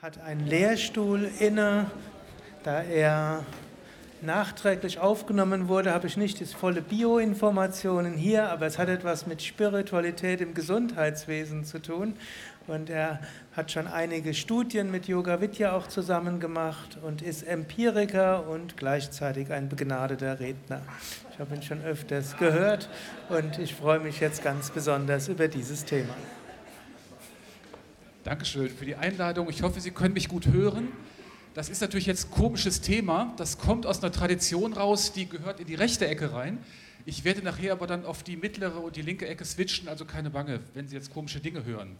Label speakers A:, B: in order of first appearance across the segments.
A: hat einen Lehrstuhl inne. Da er nachträglich aufgenommen wurde, habe ich nicht die volle Bioinformationen hier, aber es hat etwas mit Spiritualität im Gesundheitswesen zu tun. Und er hat schon einige Studien mit Yoga Vidya auch zusammen gemacht und ist Empiriker und gleichzeitig ein begnadeter Redner. Ich habe ihn schon öfters gehört und ich freue mich jetzt ganz besonders über dieses Thema.
B: Dankeschön für die Einladung. Ich hoffe, Sie können mich gut hören. Das ist natürlich jetzt ein komisches Thema. Das kommt aus einer Tradition raus, die gehört in die rechte Ecke rein. Ich werde nachher aber dann auf die mittlere und die linke Ecke switchen, also keine Bange, wenn Sie jetzt komische Dinge hören.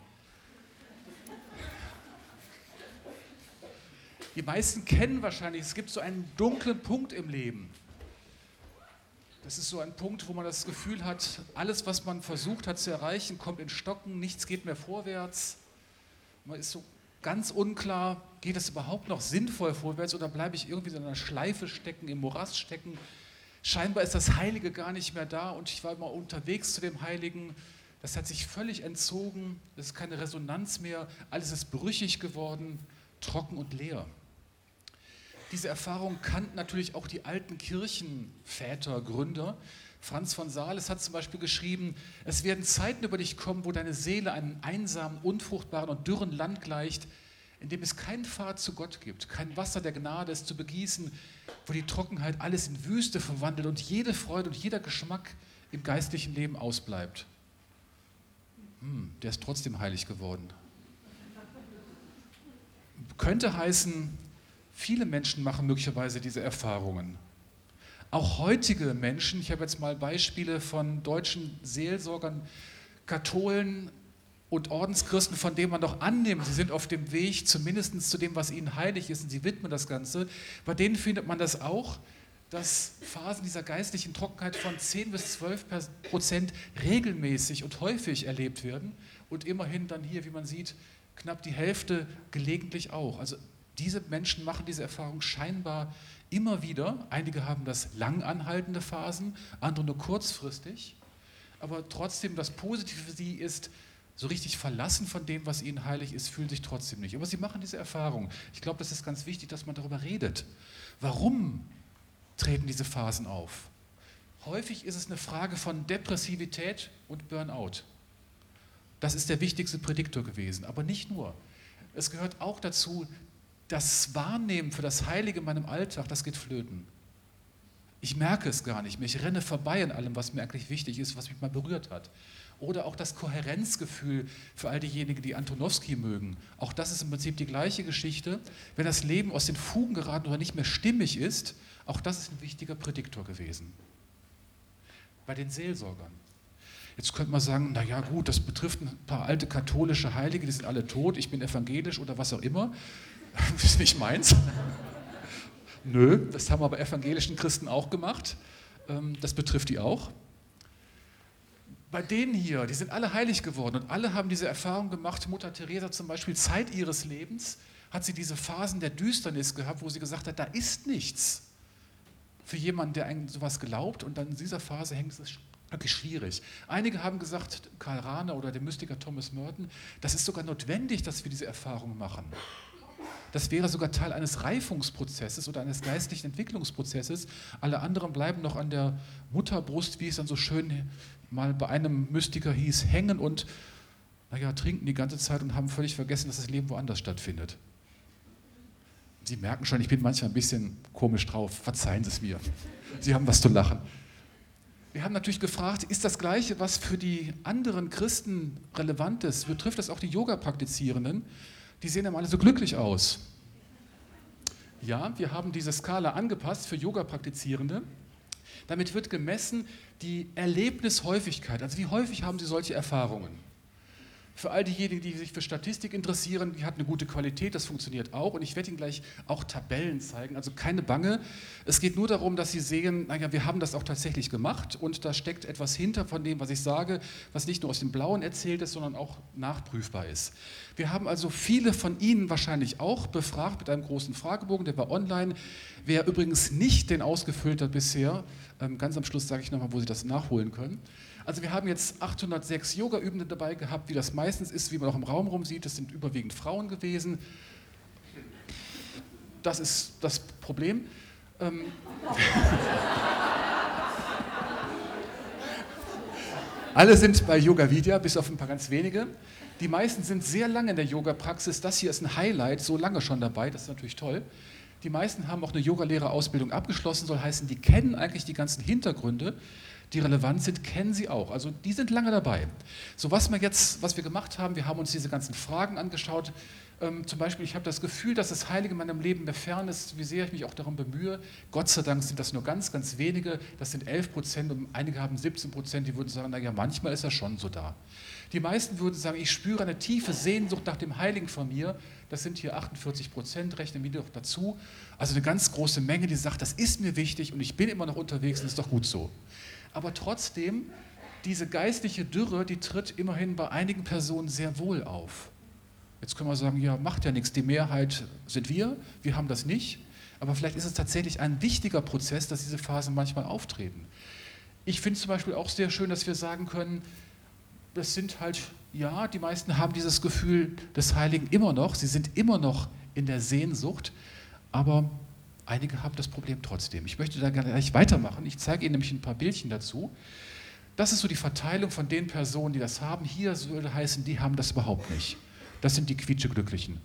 B: Die meisten kennen wahrscheinlich, es gibt so einen dunklen Punkt im Leben. Das ist so ein Punkt, wo man das Gefühl hat, alles, was man versucht hat zu erreichen, kommt in Stocken, nichts geht mehr vorwärts. Man ist so ganz unklar, geht es überhaupt noch sinnvoll vorwärts oder bleibe ich irgendwie in einer Schleife stecken, im Morast stecken? Scheinbar ist das Heilige gar nicht mehr da und ich war immer unterwegs zu dem Heiligen. Das hat sich völlig entzogen, es ist keine Resonanz mehr, alles ist brüchig geworden, trocken und leer. Diese Erfahrung kannten natürlich auch die alten Kirchenväter, Gründer. Franz von Sales hat zum Beispiel geschrieben, es werden Zeiten über dich kommen, wo deine Seele einem einsamen, unfruchtbaren und dürren Land gleicht, in dem es keinen Pfad zu Gott gibt, kein Wasser der Gnade ist zu begießen, wo die Trockenheit alles in Wüste verwandelt und jede Freude und jeder Geschmack im geistlichen Leben ausbleibt. Hm, der ist trotzdem heilig geworden. Könnte heißen, viele Menschen machen möglicherweise diese Erfahrungen. Auch heutige Menschen, ich habe jetzt mal Beispiele von deutschen Seelsorgern, Katholen und Ordenschristen, von denen man doch annimmt, sie sind auf dem Weg zumindest zu dem, was ihnen heilig ist und sie widmen das Ganze. Bei denen findet man das auch, dass Phasen dieser geistlichen Trockenheit von 10 bis 12 Prozent regelmäßig und häufig erlebt werden und immerhin dann hier, wie man sieht, knapp die Hälfte gelegentlich auch. Also diese Menschen machen diese Erfahrung scheinbar immer wieder. Einige haben das lang anhaltende Phasen, andere nur kurzfristig. Aber trotzdem, das Positive für sie ist, so richtig verlassen von dem, was ihnen heilig ist, fühlen sich trotzdem nicht. Aber sie machen diese Erfahrung. Ich glaube, das ist ganz wichtig, dass man darüber redet. Warum treten diese Phasen auf? Häufig ist es eine Frage von Depressivität und Burnout. Das ist der wichtigste Prädiktor gewesen, aber nicht nur. Es gehört auch dazu, das Wahrnehmen für das Heilige in meinem Alltag, das geht flöten. Ich merke es gar nicht mehr. Ich renne vorbei an allem, was mir eigentlich wichtig ist, was mich mal berührt hat. Oder auch das Kohärenzgefühl für all diejenigen, die Antonowski mögen. Auch das ist im Prinzip die gleiche Geschichte. Wenn das Leben aus den Fugen geraten oder nicht mehr stimmig ist, auch das ist ein wichtiger Prädiktor gewesen. Bei den Seelsorgern. Jetzt könnte man sagen, naja gut, das betrifft ein paar alte katholische Heilige, die sind alle tot, ich bin evangelisch oder was auch immer. Das ist nicht meins. Nö, das haben aber evangelischen Christen auch gemacht. Ähm, das betrifft die auch. Bei denen hier, die sind alle heilig geworden und alle haben diese Erfahrung gemacht. Mutter Teresa zum Beispiel, Zeit ihres Lebens hat sie diese Phasen der Düsternis gehabt, wo sie gesagt hat, da ist nichts. Für jemanden, der an sowas glaubt und dann in dieser Phase hängt es wirklich schwierig. Einige haben gesagt, Karl Rahner oder der Mystiker Thomas Merton, das ist sogar notwendig, dass wir diese Erfahrung machen. Das wäre sogar Teil eines Reifungsprozesses oder eines geistlichen Entwicklungsprozesses. Alle anderen bleiben noch an der Mutterbrust, wie es dann so schön mal bei einem Mystiker hieß, hängen und naja, trinken die ganze Zeit und haben völlig vergessen, dass das Leben woanders stattfindet. Sie merken schon, ich bin manchmal ein bisschen komisch drauf. Verzeihen Sie es mir. Sie haben was zu lachen. Wir haben natürlich gefragt, ist das Gleiche, was für die anderen Christen relevant ist? Betrifft das auch die Yoga-Praktizierenden? Die sehen immer alle so glücklich aus. Ja, wir haben diese Skala angepasst für Yoga-Praktizierende. Damit wird gemessen die Erlebnishäufigkeit, also wie häufig haben sie solche Erfahrungen. Für all diejenigen, die sich für Statistik interessieren, die hat eine gute Qualität, das funktioniert auch. Und ich werde Ihnen gleich auch Tabellen zeigen, also keine Bange. Es geht nur darum, dass Sie sehen, naja, wir haben das auch tatsächlich gemacht und da steckt etwas hinter von dem, was ich sage, was nicht nur aus dem Blauen erzählt ist, sondern auch nachprüfbar ist. Wir haben also viele von Ihnen wahrscheinlich auch befragt mit einem großen Fragebogen, der war online. Wer übrigens nicht den ausgefüllt hat bisher, ähm, ganz am Schluss sage ich nochmal, wo Sie das nachholen können. Also wir haben jetzt 806 Yoga-Übende dabei gehabt, wie das meistens ist, wie man auch im Raum rum sieht. Das sind überwiegend Frauen gewesen. das ist das Problem. Ähm, Alle sind bei Yoga Vidya, bis auf ein paar ganz wenige. Die meisten sind sehr lange in der Yoga-Praxis. Das hier ist ein Highlight, so lange schon dabei, das ist natürlich toll. Die meisten haben auch eine Yogalehrerausbildung abgeschlossen, soll heißen, die kennen eigentlich die ganzen Hintergründe, die relevant sind, kennen sie auch. Also die sind lange dabei. So was wir jetzt, was wir gemacht haben, wir haben uns diese ganzen Fragen angeschaut, ähm, zum Beispiel, ich habe das Gefühl, dass das Heilige in meinem Leben mir fern ist, wie sehr ich mich auch darum bemühe. Gott sei Dank sind das nur ganz, ganz wenige, das sind 11 Prozent und einige haben 17 Prozent, die würden sagen, naja, manchmal ist er schon so da. Die meisten würden sagen, ich spüre eine tiefe Sehnsucht nach dem Heiligen von mir. Das sind hier 48 Prozent, rechne mir doch dazu. Also eine ganz große Menge, die sagt, das ist mir wichtig und ich bin immer noch unterwegs und ist doch gut so. Aber trotzdem, diese geistliche Dürre, die tritt immerhin bei einigen Personen sehr wohl auf. Jetzt können wir sagen, ja, macht ja nichts, die Mehrheit sind wir, wir haben das nicht. Aber vielleicht ist es tatsächlich ein wichtiger Prozess, dass diese Phasen manchmal auftreten. Ich finde zum Beispiel auch sehr schön, dass wir sagen können, das sind halt, ja, die meisten haben dieses Gefühl des Heiligen immer noch, sie sind immer noch in der Sehnsucht, aber einige haben das Problem trotzdem. Ich möchte da gleich weitermachen. Ich zeige Ihnen nämlich ein paar Bildchen dazu. Das ist so die Verteilung von den Personen, die das haben. Hier würde heißen, die haben das überhaupt nicht. Das sind die Quietscheglücklichen.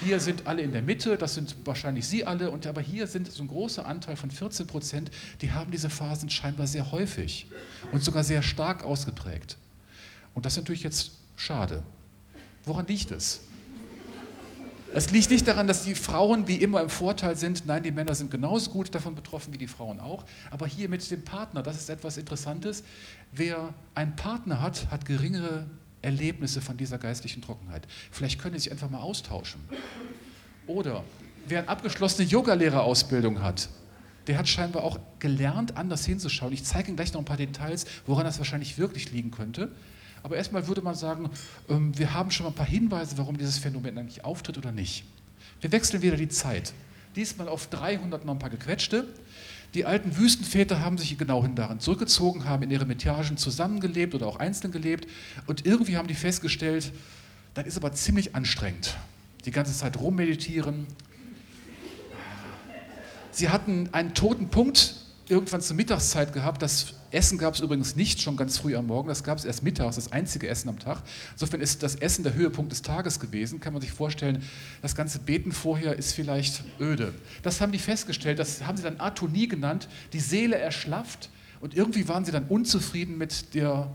B: Hier sind alle in der Mitte, das sind wahrscheinlich Sie alle, und aber hier sind so ein großer Anteil von 14 Prozent, die haben diese Phasen scheinbar sehr häufig und sogar sehr stark ausgeprägt. Und das ist natürlich jetzt schade. Woran liegt es? Es liegt nicht daran, dass die Frauen wie immer im Vorteil sind. Nein, die Männer sind genauso gut davon betroffen wie die Frauen auch. Aber hier mit dem Partner, das ist etwas Interessantes. Wer einen Partner hat, hat geringere Erlebnisse von dieser geistlichen Trockenheit. Vielleicht können Sie sich einfach mal austauschen. Oder wer eine abgeschlossene Yogalehrerausbildung hat, der hat scheinbar auch gelernt, anders hinzuschauen. Ich zeige Ihnen gleich noch ein paar Details, woran das wahrscheinlich wirklich liegen könnte. Aber erstmal würde man sagen, ähm, wir haben schon mal ein paar Hinweise, warum dieses Phänomen eigentlich auftritt oder nicht. Wir wechseln wieder die Zeit. Diesmal auf 300 noch ein paar gequetschte. Die alten Wüstenväter haben sich genau daran zurückgezogen, haben in ihren Metiagen zusammengelebt oder auch einzeln gelebt und irgendwie haben die festgestellt, das ist aber ziemlich anstrengend. Die ganze Zeit rummeditieren. Sie hatten einen toten Punkt irgendwann zur Mittagszeit gehabt. Das Essen gab es übrigens nicht schon ganz früh am Morgen, das gab es erst mittags, das einzige Essen am Tag. Insofern ist das Essen der Höhepunkt des Tages gewesen. Kann man sich vorstellen, das ganze Beten vorher ist vielleicht öde. Das haben die festgestellt, das haben sie dann Atonie genannt, die Seele erschlafft und irgendwie waren sie dann unzufrieden mit der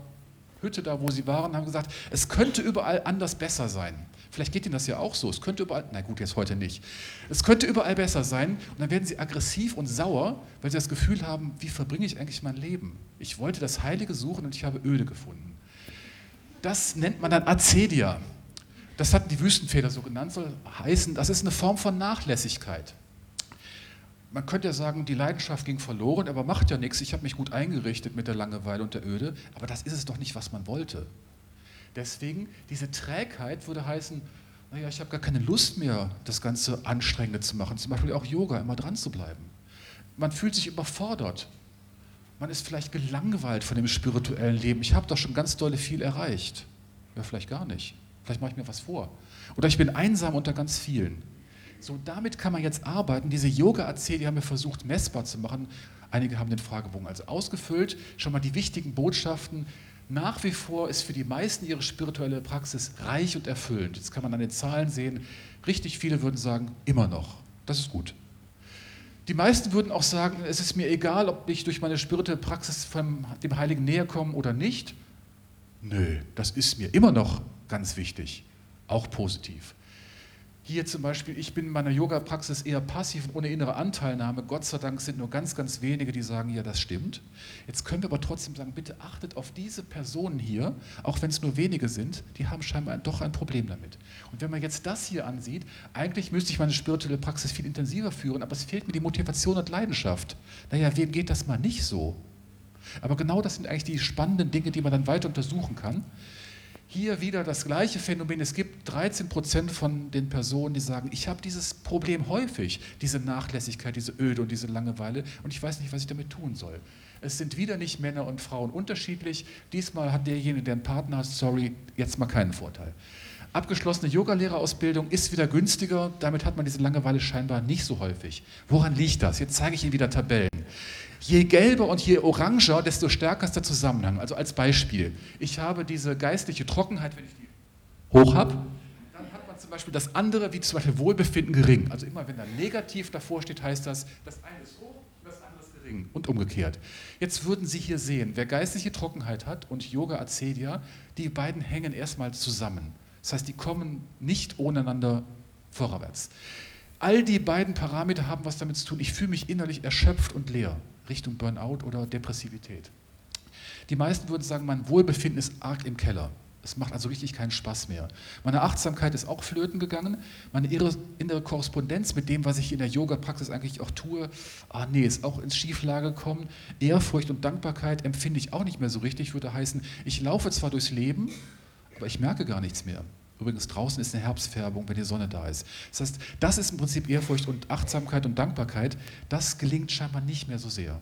B: Hütte da, wo sie waren, haben gesagt, es könnte überall anders besser sein. Vielleicht geht Ihnen das ja auch so. Es könnte überall, na gut, jetzt heute nicht. Es könnte überall besser sein und dann werden Sie aggressiv und sauer, weil Sie das Gefühl haben, wie verbringe ich eigentlich mein Leben? Ich wollte das Heilige suchen und ich habe Öde gefunden. Das nennt man dann Acedia. Das hatten die Wüstenväter so genannt, soll heißen, das ist eine Form von Nachlässigkeit. Man könnte ja sagen, die Leidenschaft ging verloren, aber macht ja nichts. Ich habe mich gut eingerichtet mit der Langeweile und der Öde, aber das ist es doch nicht, was man wollte. Deswegen, diese Trägheit würde heißen, naja, ich habe gar keine Lust mehr, das Ganze anstrengend zu machen, zum Beispiel auch Yoga, immer dran zu bleiben. Man fühlt sich überfordert. Man ist vielleicht gelangweilt von dem spirituellen Leben. Ich habe doch schon ganz dolle viel erreicht. Ja, vielleicht gar nicht. Vielleicht mache ich mir was vor. Oder ich bin einsam unter ganz vielen. So, damit kann man jetzt arbeiten. Diese Yoga-AC, die haben wir versucht messbar zu machen. Einige haben den Fragebogen also ausgefüllt. Schon mal die wichtigen Botschaften, nach wie vor ist für die meisten ihre spirituelle Praxis reich und erfüllend. Jetzt kann man an den Zahlen sehen, richtig viele würden sagen, immer noch. Das ist gut. Die meisten würden auch sagen, es ist mir egal, ob ich durch meine spirituelle Praxis von dem Heiligen näher komme oder nicht. Nö, das ist mir immer noch ganz wichtig, auch positiv. Hier zum Beispiel, ich bin in meiner Yoga-Praxis eher passiv und ohne innere Anteilnahme. Gott sei Dank sind nur ganz, ganz wenige, die sagen, ja, das stimmt. Jetzt können wir aber trotzdem sagen, bitte achtet auf diese Personen hier, auch wenn es nur wenige sind, die haben scheinbar doch ein Problem damit. Und wenn man jetzt das hier ansieht, eigentlich müsste ich meine spirituelle Praxis viel intensiver führen, aber es fehlt mir die Motivation und Leidenschaft. Naja, wem geht das mal nicht so? Aber genau das sind eigentlich die spannenden Dinge, die man dann weiter untersuchen kann. Hier wieder das gleiche Phänomen. Es gibt 13 Prozent von den Personen, die sagen, ich habe dieses Problem häufig, diese Nachlässigkeit, diese Öde und diese Langeweile und ich weiß nicht, was ich damit tun soll. Es sind wieder nicht Männer und Frauen unterschiedlich. Diesmal hat derjenige, der einen Partner hat, sorry, jetzt mal keinen Vorteil. Abgeschlossene Yogalehrerausbildung ist wieder günstiger, damit hat man diese Langeweile scheinbar nicht so häufig. Woran liegt das? Jetzt zeige ich Ihnen wieder Tabellen. Je gelber und je oranger, desto stärker ist der Zusammenhang. Also als Beispiel, ich habe diese geistliche Trockenheit, wenn ich die hoch habe, dann hat man zum Beispiel das andere, wie zum Beispiel Wohlbefinden gering. Also immer wenn da negativ davor steht, heißt das, das eine ist hoch und das andere ist gering und umgekehrt. Jetzt würden Sie hier sehen, wer geistliche Trockenheit hat und Yoga Acedia, die beiden hängen erstmal zusammen. Das heißt, die kommen nicht ohneinander vorwärts. All die beiden Parameter haben was damit zu tun. Ich fühle mich innerlich erschöpft und leer, Richtung Burnout oder Depressivität. Die meisten würden sagen, mein Wohlbefinden ist arg im Keller. Es macht also richtig keinen Spaß mehr. Meine Achtsamkeit ist auch flöten gegangen. Meine innere Korrespondenz mit dem, was ich in der Yoga-Praxis eigentlich auch tue, ah nee, ist auch ins Schieflage gekommen. Ehrfurcht und Dankbarkeit empfinde ich auch nicht mehr so richtig. Würde heißen, ich laufe zwar durchs Leben, aber ich merke gar nichts mehr. Übrigens, draußen ist eine Herbstfärbung, wenn die Sonne da ist. Das heißt, das ist im Prinzip Ehrfurcht und Achtsamkeit und Dankbarkeit. Das gelingt scheinbar nicht mehr so sehr.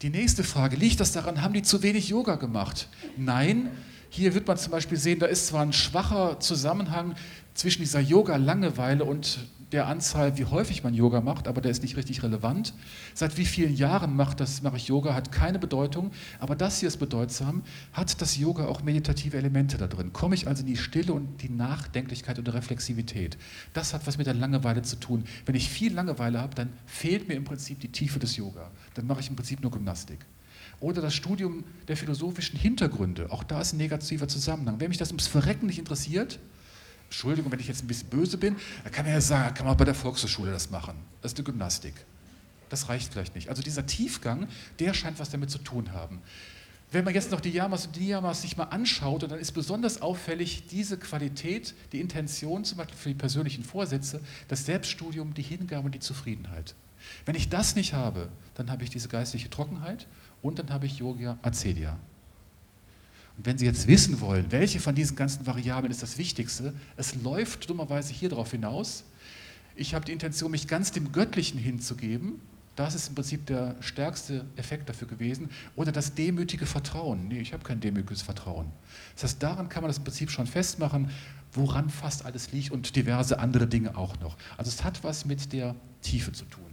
B: Die nächste Frage, liegt das daran, haben die zu wenig Yoga gemacht? Nein, hier wird man zum Beispiel sehen, da ist zwar ein schwacher Zusammenhang zwischen dieser Yoga-Langeweile und der Anzahl, wie häufig man Yoga macht, aber der ist nicht richtig relevant. Seit wie vielen Jahren macht das, mache ich Yoga, hat keine Bedeutung, aber das hier ist bedeutsam, hat das Yoga auch meditative Elemente da drin. Komme ich also in die Stille und die Nachdenklichkeit und Reflexivität. Das hat was mit der Langeweile zu tun. Wenn ich viel Langeweile habe, dann fehlt mir im Prinzip die Tiefe des Yoga. Dann mache ich im Prinzip nur Gymnastik. Oder das Studium der philosophischen Hintergründe. Auch da ist ein negativer Zusammenhang. Wenn mich das ums Verrecken nicht interessiert, Entschuldigung, wenn ich jetzt ein bisschen böse bin, dann kann man ja sagen, kann man bei der Volkshochschule das machen. Das ist eine Gymnastik. Das reicht vielleicht nicht. Also dieser Tiefgang, der scheint was damit zu tun haben. Wenn man jetzt noch die Yamas und die Yamas sich mal anschaut, dann ist besonders auffällig diese Qualität, die Intention zum Beispiel für die persönlichen Vorsätze, das Selbststudium, die Hingabe und die Zufriedenheit. Wenn ich das nicht habe, dann habe ich diese geistliche Trockenheit und dann habe ich Yoga Acedia. Und wenn Sie jetzt wissen wollen, welche von diesen ganzen Variablen ist das Wichtigste, es läuft dummerweise hier darauf hinaus. Ich habe die Intention, mich ganz dem Göttlichen hinzugeben. Das ist im Prinzip der stärkste Effekt dafür gewesen. Oder das demütige Vertrauen. Nee, ich habe kein demütiges Vertrauen. Das heißt, daran kann man das im Prinzip schon festmachen, woran fast alles liegt und diverse andere Dinge auch noch. Also es hat was mit der Tiefe zu tun.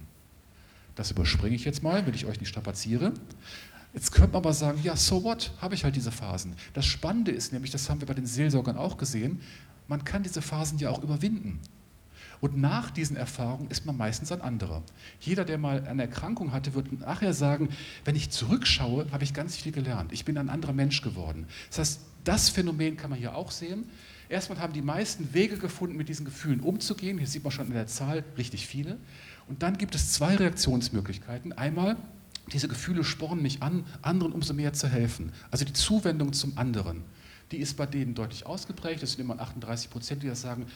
B: Das überspringe ich jetzt mal, wenn ich euch nicht strapaziere. Jetzt könnte man aber sagen, ja, so what, habe ich halt diese Phasen. Das Spannende ist nämlich, das haben wir bei den Seelsorgern auch gesehen, man kann diese Phasen ja auch überwinden. Und nach diesen Erfahrungen ist man meistens ein anderer. Jeder, der mal eine Erkrankung hatte, wird nachher sagen, wenn ich zurückschaue, habe ich ganz viel gelernt. Ich bin ein anderer Mensch geworden. Das heißt, das Phänomen kann man hier auch sehen. Erstmal haben die meisten Wege gefunden, mit diesen Gefühlen umzugehen. Hier sieht man schon in der Zahl richtig viele. Und dann gibt es zwei Reaktionsmöglichkeiten. Einmal diese Gefühle spornen mich an, anderen umso mehr zu helfen. Also die Zuwendung zum anderen, die ist bei denen deutlich ausgeprägt. Es sind immer 38 Prozent, die das sagen,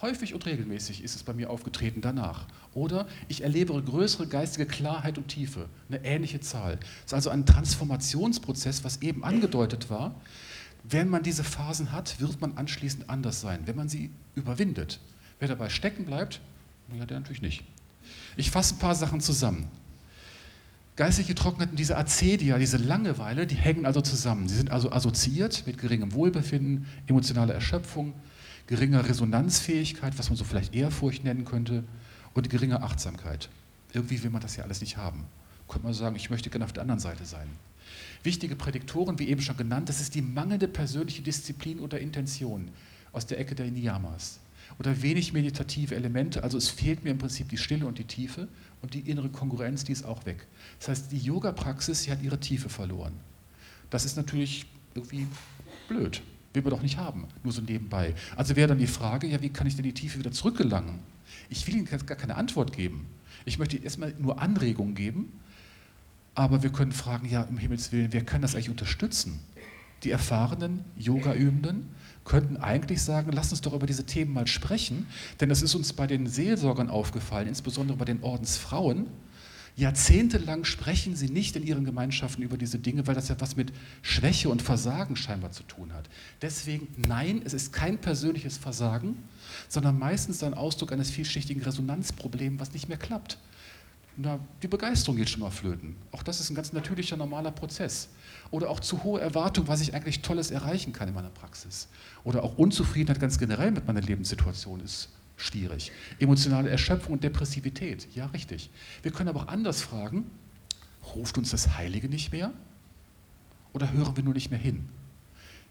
B: häufig und regelmäßig ist es bei mir aufgetreten danach. Oder ich erlebe größere geistige Klarheit und Tiefe, eine ähnliche Zahl. Es ist also ein Transformationsprozess, was eben angedeutet war. Wenn man diese Phasen hat, wird man anschließend anders sein, wenn man sie überwindet. Wer dabei stecken bleibt, ja, der natürlich nicht. Ich fasse ein paar Sachen zusammen. Geistliche Trockenheit und diese Acedia, diese Langeweile, die hängen also zusammen. Sie sind also assoziiert mit geringem Wohlbefinden, emotionaler Erschöpfung, geringer Resonanzfähigkeit, was man so vielleicht Ehrfurcht nennen könnte, und geringer Achtsamkeit. Irgendwie will man das ja alles nicht haben. Könnte man sagen, ich möchte gerne auf der anderen Seite sein. Wichtige Prädiktoren, wie eben schon genannt, das ist die mangelnde persönliche Disziplin oder Intention aus der Ecke der Niyamas oder wenig meditative Elemente. Also es fehlt mir im Prinzip die Stille und die Tiefe und die innere Kongruenz, die ist auch weg. Das heißt, die Yoga-Praxis, hat ihre Tiefe verloren. Das ist natürlich irgendwie blöd. Will man doch nicht haben, nur so nebenbei. Also wäre dann die Frage, ja, wie kann ich denn die Tiefe wieder zurückgelangen? Ich will Ihnen gar keine Antwort geben. Ich möchte erstmal nur Anregungen geben, aber wir können fragen, ja, um Himmels Willen, wer kann das eigentlich unterstützen? Die erfahrenen Yoga-Übenden, könnten eigentlich sagen, lass uns doch über diese Themen mal sprechen, denn es ist uns bei den Seelsorgern aufgefallen, insbesondere bei den Ordensfrauen, Jahrzehntelang sprechen sie nicht in ihren Gemeinschaften über diese Dinge, weil das ja was mit Schwäche und Versagen scheinbar zu tun hat. Deswegen, nein, es ist kein persönliches Versagen, sondern meistens ein Ausdruck eines vielschichtigen Resonanzproblems, was nicht mehr klappt. Na, die Begeisterung geht schon mal flöten. Auch das ist ein ganz natürlicher, normaler Prozess. Oder auch zu hohe Erwartungen, was ich eigentlich Tolles erreichen kann in meiner Praxis. Oder auch Unzufriedenheit ganz generell mit meiner Lebenssituation ist schwierig. Emotionale Erschöpfung und Depressivität, ja richtig. Wir können aber auch anders fragen, ruft uns das Heilige nicht mehr? Oder hören wir nur nicht mehr hin?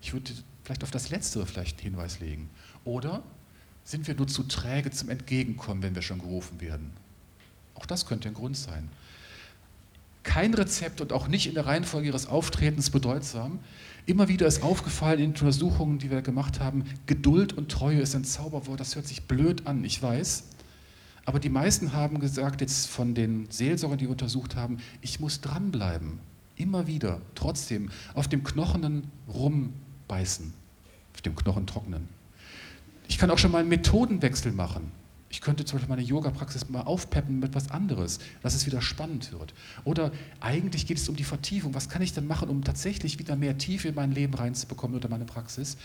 B: Ich würde vielleicht auf das Letztere vielleicht einen Hinweis legen. Oder sind wir nur zu träge zum Entgegenkommen, wenn wir schon gerufen werden? Auch das könnte ein Grund sein. Kein Rezept und auch nicht in der Reihenfolge ihres Auftretens bedeutsam. Immer wieder ist aufgefallen in Untersuchungen, die wir gemacht haben, Geduld und Treue ist ein Zauberwort, das hört sich blöd an, ich weiß. Aber die meisten haben gesagt, jetzt von den Seelsorgern, die wir untersucht haben, ich muss dranbleiben. Immer wieder, trotzdem, auf dem Knochenen rumbeißen, auf dem Knochen trocknen. Ich kann auch schon mal einen Methodenwechsel machen. Ich könnte zum Beispiel meine Yoga-Praxis mal aufpeppen mit etwas anderes, dass es wieder spannend wird. Oder eigentlich geht es um die Vertiefung. Was kann ich denn machen, um tatsächlich wieder mehr Tiefe in mein Leben reinzubekommen oder meine Praxis?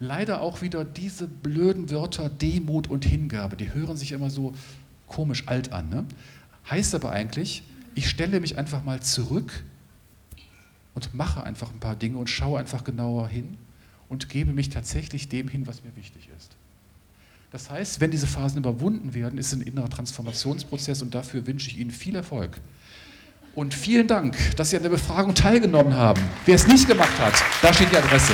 B: Leider auch wieder diese blöden Wörter Demut und Hingabe. Die hören sich immer so komisch alt an. Ne? Heißt aber eigentlich, ich stelle mich einfach mal zurück und mache einfach ein paar Dinge und schaue einfach genauer hin und gebe mich tatsächlich dem hin, was mir wichtig ist. Das heißt, wenn diese Phasen überwunden werden, ist es ein innerer Transformationsprozess und dafür wünsche ich Ihnen viel Erfolg. Und vielen Dank, dass Sie an der Befragung teilgenommen haben. Wer es nicht gemacht hat, da steht die Adresse.